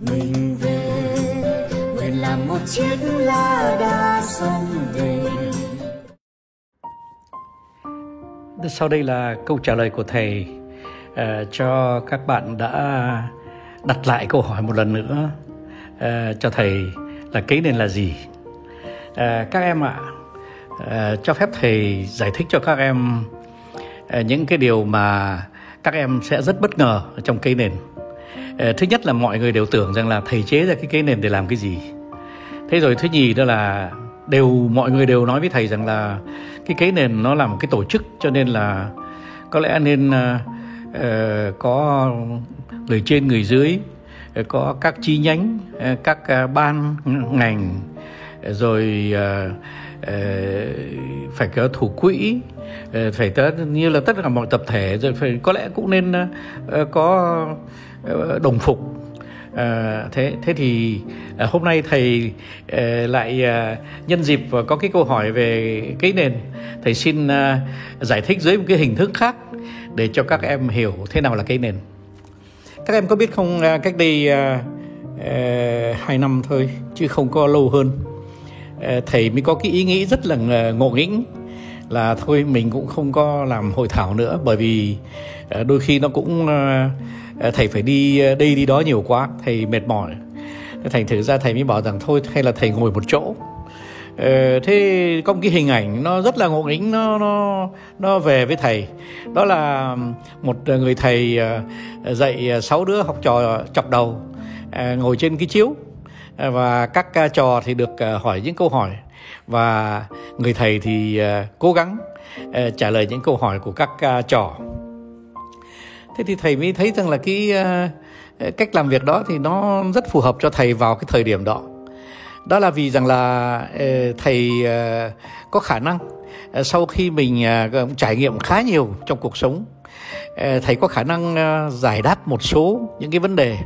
mình về. Nguyện làm một chiếc lá đa sông về. Sau đây là câu trả lời của thầy uh, cho các bạn đã đặt lại câu hỏi một lần nữa uh, cho thầy là cái nền là gì? Uh, các em ạ uh, cho phép thầy giải thích cho các em uh, những cái điều mà các em sẽ rất bất ngờ trong cây nền. uh, Ờ, thứ nhất là mọi người đều tưởng rằng là thầy chế ra cái cái nền để làm cái gì. Thế rồi thứ nhì đó là đều mọi người đều nói với thầy rằng là cái cái nền nó là một cái tổ chức cho nên là có lẽ nên uh, có người trên người dưới có các chi nhánh các ban ngành rồi uh, uh, phải có thủ quỹ uh, phải tất như là tất cả mọi tập thể rồi phải có lẽ cũng nên uh, có Ờ, đồng phục. À, thế thế thì à, hôm nay thầy à, lại à, nhân dịp và có cái câu hỏi về cái nền. Thầy xin à, giải thích dưới một cái hình thức khác để cho các em hiểu thế nào là cái nền. Các em có biết không à, cách đây à, à, hai năm thôi chứ không có lâu hơn. À, thầy mới có cái ý nghĩ rất là ngộ nghĩnh là thôi mình cũng không có làm hội thảo nữa bởi vì ờ, đôi khi nó cũng ờ, ờ, thầy phải đi đây đi đó nhiều quá thầy mệt mỏi. Thành thử ra thầy mới bảo rằng thôi hay là thầy ngồi một chỗ. Ờ, thế có một cái hình ảnh nó rất là ngộ nghĩnh nó nó nó về với thầy. Đó là một người thầy dạy sáu đứa học trò chọc đầu ngồi trên cái chiếu và các trò thì được hỏi những câu hỏi và người thầy thì ờ, cố gắng ờ, trả lời những câu hỏi của các ờ, trò. Thế thì thầy mới thấy rằng là cái cách làm việc đó thì nó rất phù hợp cho thầy vào cái thời điểm đó. Đó là vì rằng là thầy có khả năng sau khi mình trải nghiệm khá nhiều trong cuộc sống thầy có khả năng giải đáp một số những cái vấn đề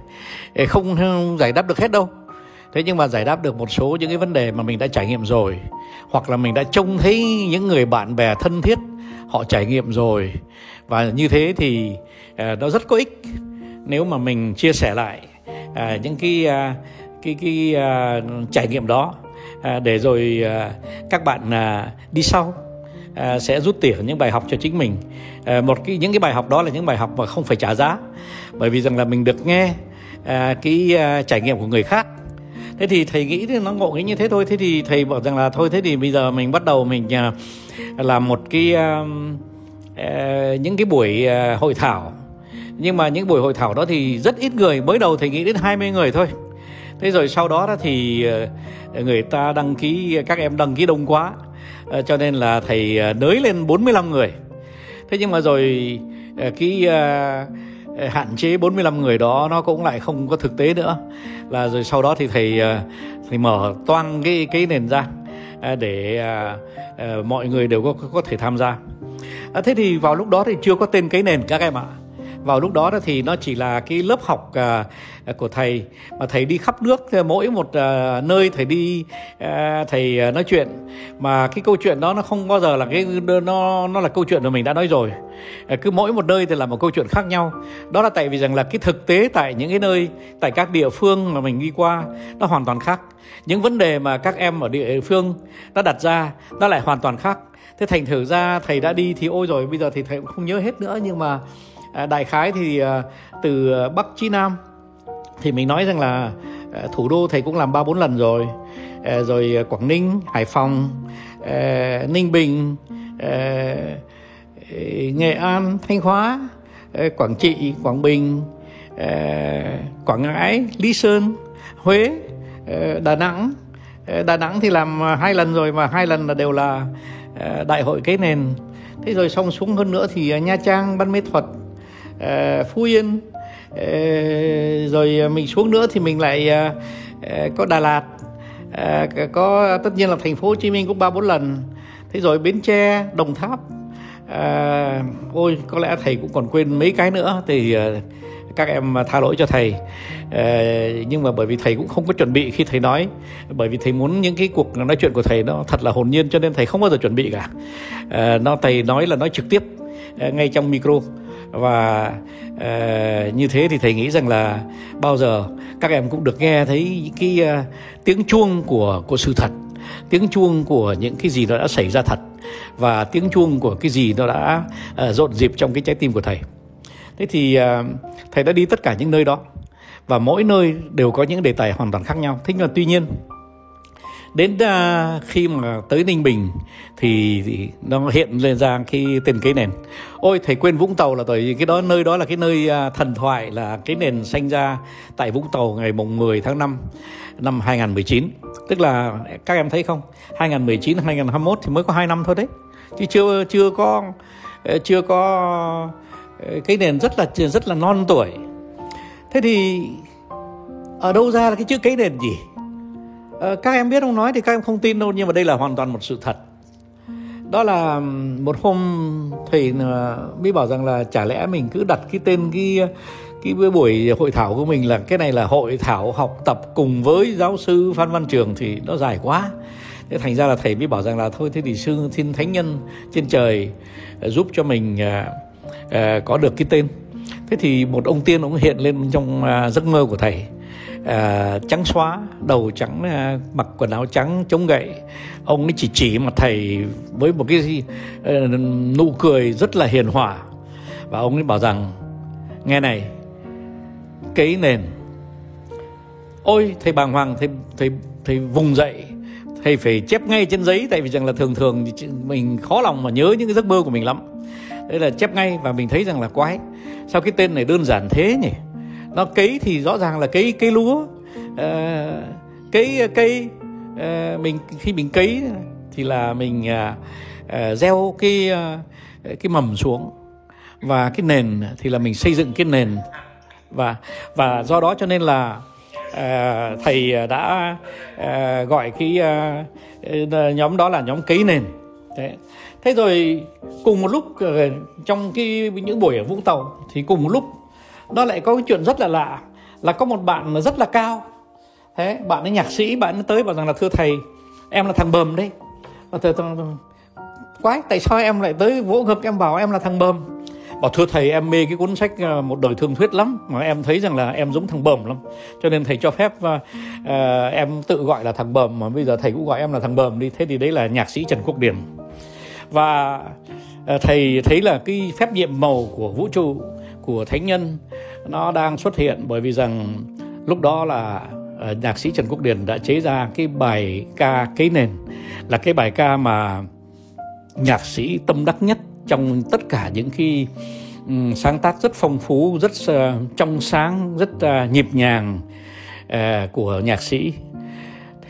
không giải đáp được hết đâu thế nhưng mà giải đáp được một số những cái vấn đề mà mình đã trải nghiệm rồi. Hoặc là mình đã trông thấy những người bạn bè thân thiết họ trải nghiệm rồi. Và như thế thì à, nó rất có ích nếu mà mình chia sẻ lại à, những cái à, cái cái trải nghiệm đó để rồi các bạn đi sau À, sẽ rút tỉa những bài học cho chính mình. À, một cái những cái bài học đó là những bài học mà không phải trả giá. Bởi vì rằng là mình được nghe à, cái trải nghiệm của người khác thế thì thầy nghĩ thì nó ngộ nghĩ như thế thôi. Thế thì thầy bảo rằng là thôi thế thì bây giờ mình bắt đầu mình à, làm một cái uh, những cái buổi uh, hội thảo. Nhưng mà những buổi hội thảo đó thì rất ít người. Mới đầu thầy nghĩ đến 20 người thôi. Thế rồi sau đó, đó thì người ta đăng ký các em đăng ký đông quá. Cho nên là thầy nới lên 45 người. Thế nhưng mà rồi cái hạn chế 45 người đó nó cũng lại không có thực tế nữa. Là rồi sau đó thì thầy ờ, thầy mở toang cái cái nền ra ờ, để ờ, mọi người đều có có thể tham gia. À, thế thì vào lúc đó thì chưa có tên cái nền các em ạ vào lúc đó thì nó chỉ là cái lớp học à, của thầy. Mà thầy đi khắp nước mỗi một à, nơi thầy đi à, thầy nói chuyện. Mà cái câu chuyện đó nó không bao giờ là cái, nó nó là câu chuyện mà mình đã nói rồi. Cứ mỗi một nơi thì là một câu chuyện khác nhau. Đó là tại vì rằng là cái thực tế tại những cái nơi, tại các địa phương mà mình đi qua, nó hoàn toàn khác. Những vấn đề mà các em ở địa phương nó đặt ra, nó lại hoàn toàn khác. Thế thành thử ra thầy đã đi thì ôi rồi, bây giờ thì thầy cũng không nhớ hết nữa. Nhưng mà à, đại khái thì à, từ bắc chí nam thì mình nói rằng là à, thủ đô thầy cũng làm ba bốn lần rồi. À, rồi à, quảng ninh hải phòng à, ninh bình à, à, nghệ an thanh hóa à, quảng trị quảng bình à, quảng ngãi lý sơn huế à, đà nẵng. À, đà nẵng thì làm hai lần rồi mà hai lần là đều là đại hội cái nền. Thế rồi xong xuống hơn nữa thì nha trang ban mê thuật Ờ, phú yên. Ờ, rồi ờ, mình xuống nữa thì mình lại có đà lạt. Có tất nhiên là thành phố hồ chí minh cũng ba bốn lần. Thế rồi bến tre đồng tháp. À, ôi có lẽ thầy cũng còn quên mấy cái nữa thì các em tha lỗi cho thầy. À, nhưng mà bởi vì thầy cũng không có chuẩn bị khi thầy nói. Bởi vì thầy muốn những cái cuộc nói chuyện của thầy nó thật là hồn nhiên cho nên thầy không bao giờ chuẩn bị cả. À, nó thầy nói là nói trực tiếp ngay trong micro và uh, như thế thì thầy nghĩ rằng là bao giờ các em cũng được nghe thấy những cái uh, tiếng chuông của của sự thật tiếng chuông của những cái gì nó đã xảy ra thật và tiếng chuông của cái gì nó đã uh, rộn dịp trong cái trái tim của thầy. Thế thì uh, thầy đã đi tất cả những nơi đó và mỗi nơi đều có những đề tài hoàn toàn khác nhau. Thế nhưng mà tuy nhiên đến uh, khi mà tới ninh bình thì, thì nó hiện lên ra cái tiền cây nền. Ôi thầy quên vũng tàu là tại vì cái đó nơi đó là cái nơi uh, thần thoại là cái nền sinh ra tại vũng tàu ngày mùng 10 tháng 5 năm 2019 tức là các em thấy không? 2019 2021 thì mới có 2 năm thôi đấy. Chứ chưa chưa có ờ, chưa có ờ, cái nền rất là rất là non tuổi. Thế thì ở đâu ra là cái chữ cái nền gì Ờ, các em biết ông nói thì các em không tin đâu nhưng mà đây là hoàn toàn một sự thật. Đó là một hôm thầy ờ, mới bảo rằng là chả lẽ mình cứ đặt cái tên cái cái buổi hội thảo của mình là cái này là hội thảo học tập cùng với giáo sư Phan Văn Trường thì nó dài quá. Thế thành ra là thầy mới bảo rằng là thôi thế thì sư xin thánh nhân trên trời ờ, giúp cho mình uh, uh, có được cái tên. Thế thì một ông tiên ông hiện lên trong uh, giấc mơ của thầy à, trắng xóa đầu trắng à, mặc quần áo trắng chống gậy. Ông ấy chỉ chỉ mặt thầy với một cái à, nụ cười rất là hiền hòa. Và ông ấy bảo rằng nghe này cái nền. Ôi thầy bàng hoàng thầy thầy thầy vùng dậy. Thầy phải chép ngay trên giấy tại vì rằng là thường thường thì mình khó lòng mà nhớ những cái giấc mơ của mình lắm. Đấy là chép ngay và mình thấy rằng là quái. Sao cái tên này đơn giản thế nhỉ? Nó cấy thì rõ ràng là cấy cây lúa. À, cấy cây à, mình khi mình cấy thì là mình à, à, gieo cái à, cái mầm xuống. Và cái nền thì là mình xây dựng cái nền. Và và do đó cho nên là à, thầy đã à, gọi cái à, nhóm đó là nhóm cấy nền. Đấy. thế rồi cùng một lúc trong cái những buổi ở vũng tàu thì cùng một lúc nó lại có cái chuyện rất là lạ là có một bạn rất là cao. Thế bạn ấy nhạc sĩ bạn ấy tới bảo rằng là thưa thầy em là thằng bầm đấy. Và thưa, thưa, quái tại sao em lại tới vỗ ngực em bảo em là thằng bầm bảo thưa thầy em mê cái cuốn sách ờ, một đời thương thuyết lắm mà em thấy rằng là em giống thằng bầm lắm. Cho nên thầy cho phép uh, em tự gọi là thằng bầm mà bây giờ thầy cũng gọi em là thằng bầm đi. Thế thì đấy là nhạc sĩ trần quốc điểm và uh, thầy thấy là cái phép nhiệm màu của vũ trụ của thánh nhân, nó đang xuất hiện bởi vì rằng lúc đó là ờ, nhạc sĩ Trần Quốc Điền đã chế ra cái bài ca Cái nền, là cái bài ca mà nhạc sĩ tâm đắc nhất trong tất cả những khi sáng tác rất phong phú, rất ờ, trong sáng, rất ờ, nhịp nhàng của nhạc sĩ.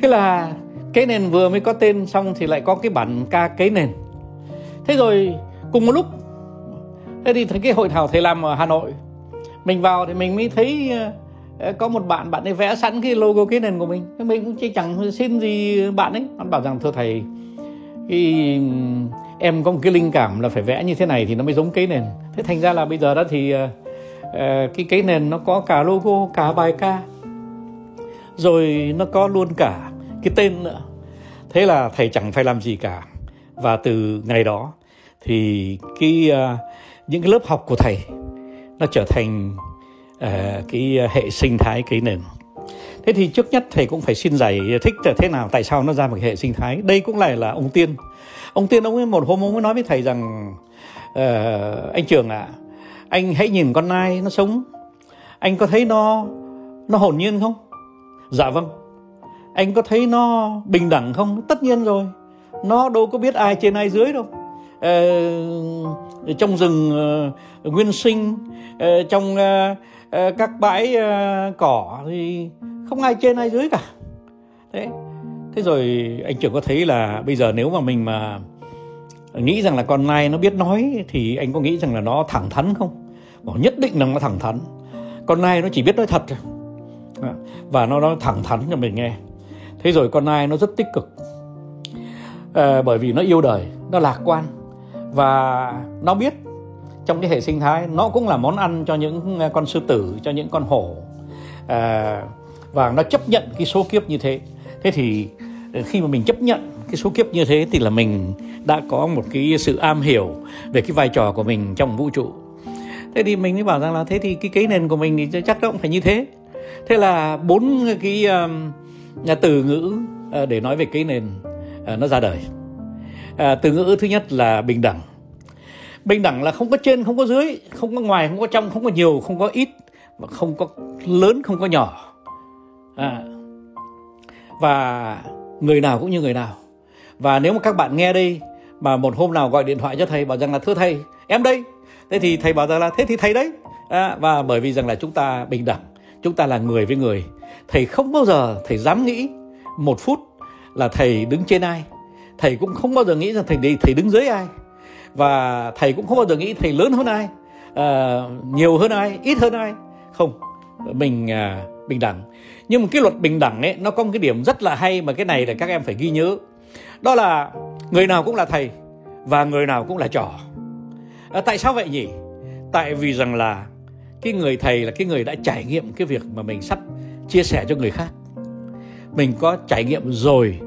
Thế là cái nền vừa mới có tên xong thì lại có cái bản ca Cái nền. Thế rồi cùng một lúc thế thì cái hội thảo thầy làm ở hà nội mình vào thì mình mới thấy ờ, ờ, có một bạn bạn ấy vẽ sẵn cái logo cái nền của mình. Mình cũng chỉ chẳng xin gì bạn ấy. Bạn bảo rằng thưa thầy cái ừ, em có một cái linh cảm là phải vẽ như thế này thì nó mới giống cái nền. Thế thành ra là bây giờ đó thì uh, cái cái nền nó có cả logo cả bài ca rồi nó có luôn cả cái tên nữa. Thế là thầy chẳng phải làm gì cả. Và từ ngày đó thì cái uh, những cái lớp học của thầy nó trở thành uh, cái ờ, hệ sinh thái cái nền. Thế thì trước nhất thầy cũng phải xin giải thích là thế nào tại sao nó ra một hệ sinh thái. Đây cũng lại là ông tiên. Ông tiên ông ấy một hôm ông ấy nói với thầy rằng uh, anh trường ạ à, anh hãy nhìn con nai nó sống. Anh có thấy nó nó hồn nhiên không? Dạ vâng. Anh có thấy nó bình đẳng không? Tất nhiên rồi. Nó đâu có biết ai trên ai dưới đâu. Ờ, trong rừng ờ, nguyên sinh ờ, trong các bãi cỏ thì không ai trên ai dưới cả. Thế thế rồi anh trưởng có thấy là bây giờ nếu mà mình mà nghĩ rằng là con nai nó biết nói thì anh có nghĩ rằng là nó thẳng thắn không? Bảo nhất định là nó thẳng thắn. Con nai nó chỉ biết nói thật và nó nói thẳng thắn cho mình nghe. Thế rồi con nai nó rất tích cực. À, bởi vì nó yêu đời nó lạc quan và nó biết trong cái hệ sinh thái nó cũng là món ăn cho những ờ, con sư tử cho những con hổ. À, và nó chấp nhận cái số kiếp như thế. Thế thì ờ, khi mà mình chấp nhận cái số kiếp như thế thì là mình đã có một cái sự am hiểu về cái vai trò của mình trong vũ trụ. Thế thì mình mới bảo rằng là thế thì cái cấy nền của mình thì chắc nó cũng phải như thế. Thế là bốn cái uh, từ ngữ uh, để nói về cấy nền uh, nó ra đời à, từ ngữ thứ nhất là bình đẳng. Bình đẳng là không có trên không có dưới không có ngoài không có trong không có nhiều không có ít và không có lớn không có nhỏ. À, và người nào cũng như người nào. Và nếu mà các bạn nghe đây mà một hôm nào gọi điện thoại cho thầy bảo rằng là thưa thầy em đây. Thế thì thầy bảo rằng là thế thì thầy đấy. À, và bởi vì rằng là chúng ta bình đẳng chúng ta là người với người thầy không bao giờ thầy dám nghĩ một phút là thầy đứng trên ai thầy cũng không bao giờ nghĩ rằng thầy đi thầy đứng dưới ai. Và thầy cũng không bao giờ nghĩ thầy lớn hơn ai uh, nhiều hơn ai ít hơn ai. Không mình uh, bình đẳng. Nhưng mà cái luật bình đẳng ấy nó có một cái điểm rất là hay mà cái này là các em phải ghi nhớ. Đó là người nào cũng là thầy và người nào cũng là trò. À, tại sao vậy nhỉ? Tại vì rằng là cái người thầy là cái người đã trải nghiệm cái việc mà mình sắp chia sẻ cho người khác. Mình có trải nghiệm rồi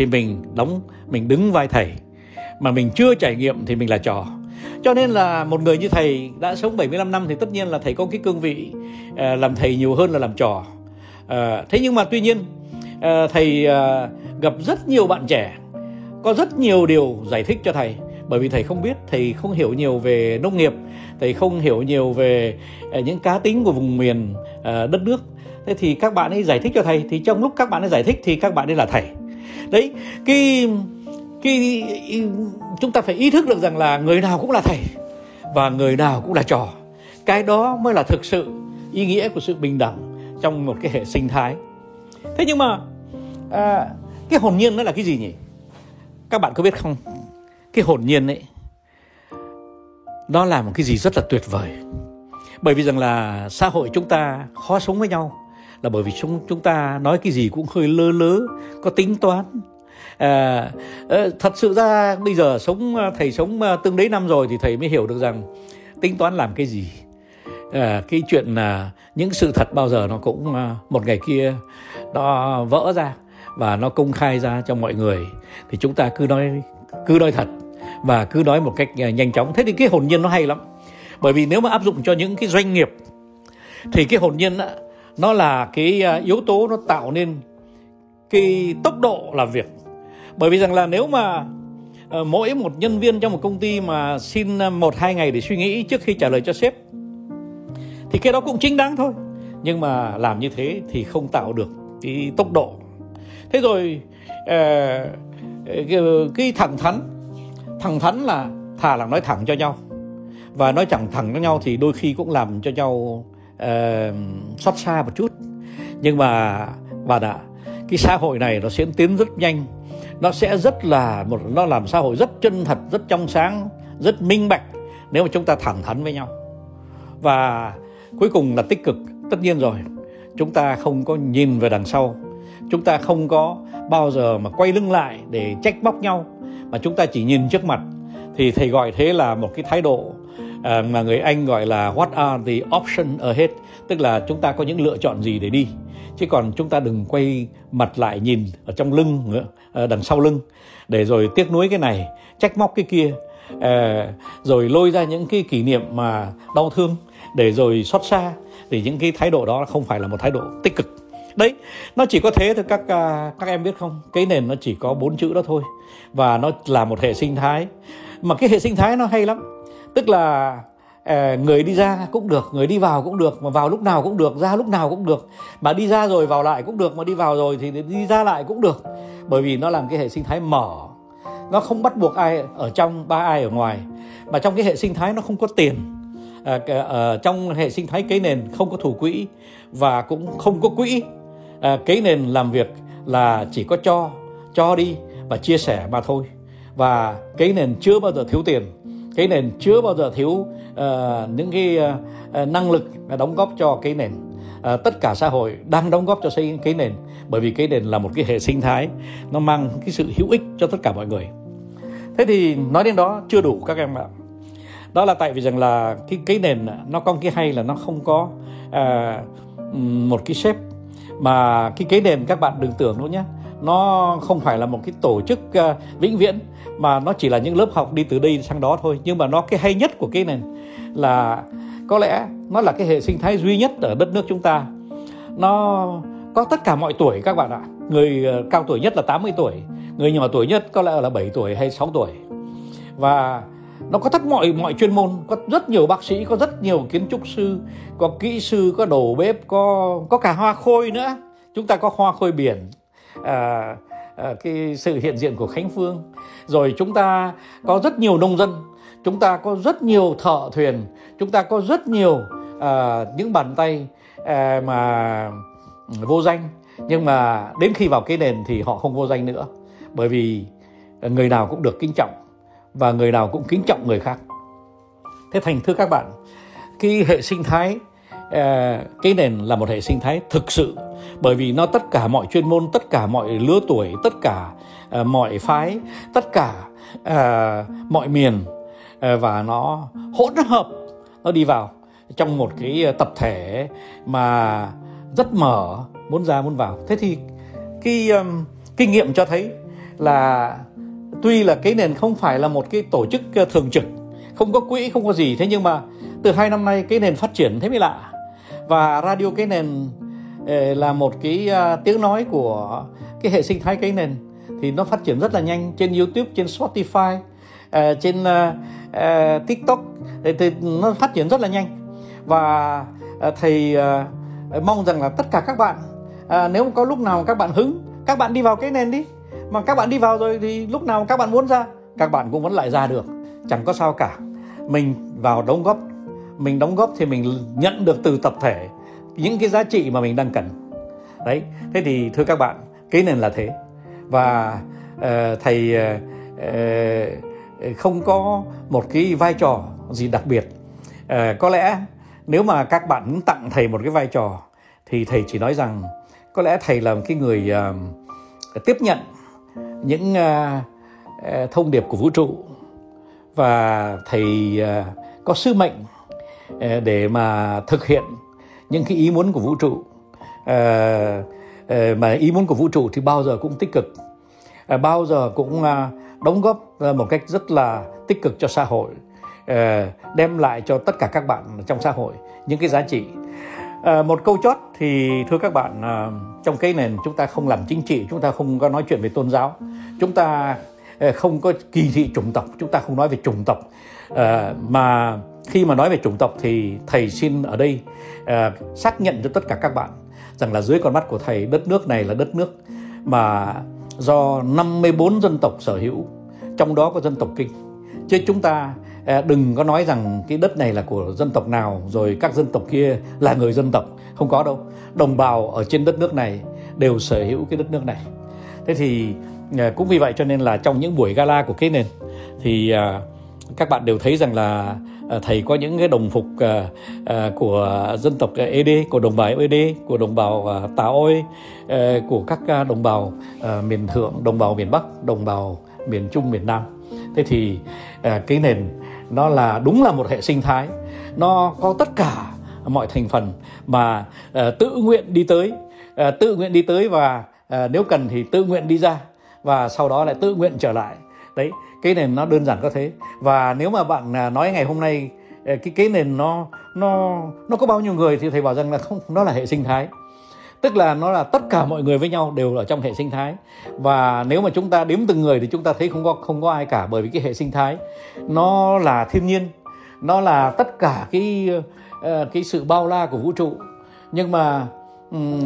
thì mình đóng, mình đứng vai thầy. Mà mình chưa trải nghiệm thì mình là trò. Cho nên là một người như thầy đã sống 75 năm thì tất nhiên là thầy có cái cương vị ờ, làm thầy nhiều hơn là làm trò. Ờ, thế nhưng mà tuy nhiên ờ, thầy gặp rất nhiều bạn trẻ, có rất nhiều điều giải thích cho thầy. Bởi vì thầy không biết, thầy không hiểu nhiều về nông nghiệp, thầy không hiểu nhiều về những cá tính của vùng miền đất nước. Thế thì các bạn ấy giải thích cho thầy, thì trong lúc các bạn ấy giải thích thì các bạn ấy là thầy đấy cái cái chúng ta phải ý thức được rằng là người nào cũng là thầy và người nào cũng là trò. Cái đó mới là thực sự ý nghĩa của sự bình đẳng trong một cái hệ sinh thái. Thế nhưng mà à, cái hồn nhiên nó là cái gì nhỉ? Các bạn có biết không? Cái hồn nhiên ấy nó là một cái gì rất là tuyệt vời. Bởi vì rằng là xã hội chúng ta khó sống với nhau là bởi vì chúng chúng ta nói cái gì cũng hơi lơ lớ có tính toán. À, ờ, thật sự ra bây giờ sống à, thầy sống à, tương đấy năm rồi thì thầy mới hiểu được rằng tính toán làm cái gì. À, cái chuyện là những sự thật bao giờ nó cũng à, một ngày kia nó vỡ ra và nó công khai ra cho mọi người. Thì chúng ta cứ nói cứ nói thật và cứ nói một cách nhanh chóng. Thế thì cái hồn nhiên nó hay lắm. Bởi vì nếu mà áp dụng cho những cái doanh nghiệp thì cái hồn nhiên nó là cái à, yếu tố nó tạo nên cái tốc độ làm việc. Bởi vì rằng là nếu mà ờ, mỗi một nhân viên trong một công ty mà xin à, một, hai ngày để suy nghĩ trước khi trả lời cho sếp, thì cái đó cũng chính đáng thôi. Nhưng mà làm như thế thì không tạo được cái tốc độ. Thế rồi ờ, ờ, cái thẳng thắn thẳng thắn là thà là nói thẳng cho nhau. Và nói chẳng thẳng cho nhau thì đôi khi cũng làm cho nhau uh, xót xa một chút. Nhưng mà bạn ạ cái xã hội này nó sẽ tiến rất nhanh. Nó sẽ rất là một nó làm xã hội rất chân thật rất trong sáng rất minh bạch nếu mà chúng ta thẳng thắn với nhau. Và cuối cùng là tích cực. Tất nhiên rồi chúng ta không có nhìn về đằng sau. Chúng ta không có bao giờ mà quay lưng lại để trách móc nhau mà chúng ta chỉ nhìn trước mặt. Thì thầy gọi thế là một cái thái độ à, mà người Anh gọi là what are the options ahead tức là chúng ta có những lựa chọn gì để đi. Chứ còn chúng ta đừng quay mặt lại nhìn ở trong lưng nữa đằng sau lưng. Để rồi tiếc nuối cái này trách móc cái kia rồi lôi ra những cái kỷ niệm mà đau thương. Để rồi xót xa thì những cái thái độ đó không phải là một thái độ tích cực. Đấy nó chỉ có thế thôi các à, các em biết không? Cái nền nó chỉ có bốn chữ đó thôi. Và nó là một hệ sinh thái. Mà cái hệ sinh thái nó hay lắm tức là ờ, người đi ra cũng được người đi vào cũng được mà vào lúc nào cũng được ra lúc nào cũng được. Mà đi ra rồi vào lại cũng được mà đi vào rồi thì đi ra lại cũng được. Bởi vì nó làm cái hệ sinh thái mở. Nó không bắt buộc ai ở trong ba ai ở ngoài. Mà trong cái hệ sinh thái nó không có tiền. Ờ, à, ở ờ, trong hệ sinh thái cấy nền không có thủ quỹ và cũng không có quỹ. À, cấy nền làm việc là chỉ có cho cho đi và chia sẻ mà thôi. Và cấy nền chưa bao giờ thiếu tiền cái nền chưa bao giờ thiếu uh, những cái uh, năng lực đóng góp cho cái nền. Uh, tất cả xã hội đang đóng góp cho xây cái nền bởi vì cái nền là một cái hệ sinh thái nó mang cái sự hữu ích cho tất cả mọi người. Thế thì nói đến đó chưa đủ các em ạ. Đó là tại vì rằng là cái cái nền nó có cái hay là nó không có uh, một cái shape mà cái cái nền các bạn đừng tưởng nữa nhé nó không phải là một cái tổ chức uh, vĩnh viễn mà nó chỉ là những lớp học đi từ đây sang đó thôi. Nhưng mà nó cái hay nhất của cái này là có lẽ nó là cái hệ sinh thái duy nhất ở đất nước chúng ta. Nó có tất cả mọi tuổi các bạn ạ. Người uh, cao tuổi nhất là 80 tuổi người nhỏ tuổi nhất có lẽ là 7 tuổi hay 6 tuổi. Và nó có tất mọi mọi chuyên môn có rất nhiều bác sĩ có rất nhiều kiến trúc sư có kỹ sư có đầu bếp có có cả hoa khôi nữa. Chúng ta có hoa khôi biển à, à, cái sự hiện diện của khánh phương. Rồi chúng ta có rất nhiều nông dân chúng ta có rất nhiều thợ thuyền chúng ta có rất nhiều à, những bàn tay à, mà vô danh. Nhưng mà đến khi vào cái nền thì họ không vô danh nữa bởi vì người nào cũng được kính trọng và người nào cũng kính trọng người khác. Thế thành thưa các bạn cái hệ sinh thái à, cái nền là một hệ sinh thái thực sự bởi vì nó tất cả mọi chuyên môn tất cả mọi lứa tuổi tất cả uh, mọi phái tất cả uh, mọi miền uh, và nó hỗn hợp nó đi vào trong một cái tập thể mà rất mở muốn ra muốn vào. Thế thì cái um, kinh nghiệm cho thấy là tuy là cái nền không phải là một cái tổ chức thường trực không có quỹ không có gì thế nhưng mà từ hai năm nay cái nền phát triển thế mới lạ. Và radio cái nền là một cái à, tiếng nói của cái hệ sinh thái cái nền. Thì nó phát triển rất là nhanh trên YouTube, trên Spotify à, trên à, TikTok. Thì nó phát triển rất là nhanh. Và thầy mong rằng là tất cả các bạn nếu có lúc nào các bạn hứng, các bạn đi vào cái nền đi. Mà các bạn đi vào rồi thì lúc nào các bạn muốn ra, các bạn cũng vẫn lại ra được. Chẳng có sao cả. Mình vào đóng góp. Mình đóng góp thì mình nhận được từ tập thể những cái giá trị mà mình đang cần. Đấy thế thì thưa các bạn cái nền là thế. Và uh, thầy uh, không có một cái vai trò gì đặc biệt. Uh, có lẽ nếu mà các bạn tặng thầy một cái vai trò thì thầy chỉ nói rằng có lẽ thầy là một cái người uh, tiếp nhận những uh, thông điệp của vũ trụ. Và thầy uh, có sứ mệnh để mà thực hiện những cái ý muốn của vũ trụ à, mà ý muốn của vũ trụ thì bao giờ cũng tích cực. À, bao giờ cũng à, đóng góp một cách rất là tích cực cho xã hội à, đem lại cho tất cả các bạn trong xã hội những cái giá trị. À, một câu chót thì thưa các bạn à, trong cái nền chúng ta không làm chính trị chúng ta không có nói chuyện về tôn giáo chúng ta Ờ, không có kỳ thị chủng tộc chúng ta không nói về chủng tộc. À, mà khi mà nói về chủng tộc thì thầy xin ở đây à, xác nhận cho tất cả các bạn rằng là dưới con mắt của thầy đất nước này là đất nước mà do 54 dân tộc sở hữu trong đó có dân tộc kinh. Chứ chúng ta đừng có nói rằng cái đất này là của dân tộc nào rồi các dân tộc kia là người dân tộc. Không có đâu. Đồng bào ở trên đất nước này đều sở hữu cái đất nước này. Thế thì Ờ, cũng vì vậy cho nên là trong những buổi gala của cái nền thì ờ, các bạn đều thấy rằng là ờ, thầy có những cái đồng phục của dân tộc ED, của đồng bào ED, của đồng bào Tà Ôi, của các đồng bào miền Thượng, đồng bào miền Bắc, đồng bào miền Trung, miền Nam. Thế thì cái nền nó là đúng là một hệ sinh thái nó có tất cả mọi thành phần mà tự nguyện đi tới tự nguyện đi tới và nếu cần thì tự nguyện đi ra và sau đó lại tự nguyện trở lại. Đấy, cái nền nó đơn giản có thế. Và nếu mà bạn à, nói ngày hôm nay ờ, cái cái nền nó nó nó có bao nhiêu người thì thầy bảo rằng là không, nó là hệ sinh thái. Tức là nó là tất cả mọi người với nhau đều ở trong hệ sinh thái. Và nếu mà chúng ta đếm từng người thì chúng ta thấy không có không có ai cả bởi vì cái hệ sinh thái. Nó là thiên nhiên, nó là tất cả cái ờ, cái sự bao la của vũ trụ. Nhưng mà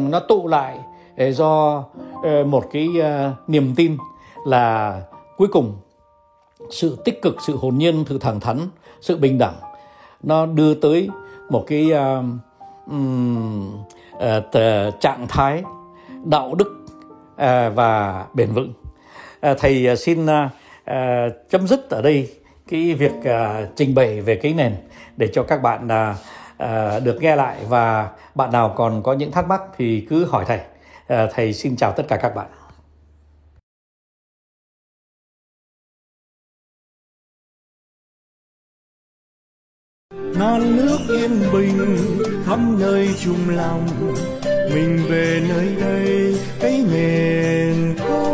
nó tụ lại Ờ, do ờ, một cái ờ, niềm tin là cuối cùng sự tích cực sự hồn nhiên sự thẳng thắn sự bình đẳng nó đưa tới một cái uh, um, uh, trạng thái đạo đức uh, và bền vững. Uh, thầy xin uh, chấm dứt ở đây cái việc uh, trình bày về cái nền để cho các bạn uh, uh, được nghe lại. Và bạn nào còn có những thắc mắc thì cứ hỏi thầy. Ờ, thầy xin chào tất cả các bạn. Non nước yên bình khắp nơi chung lòng, mình về nơi đây, cái miền quê.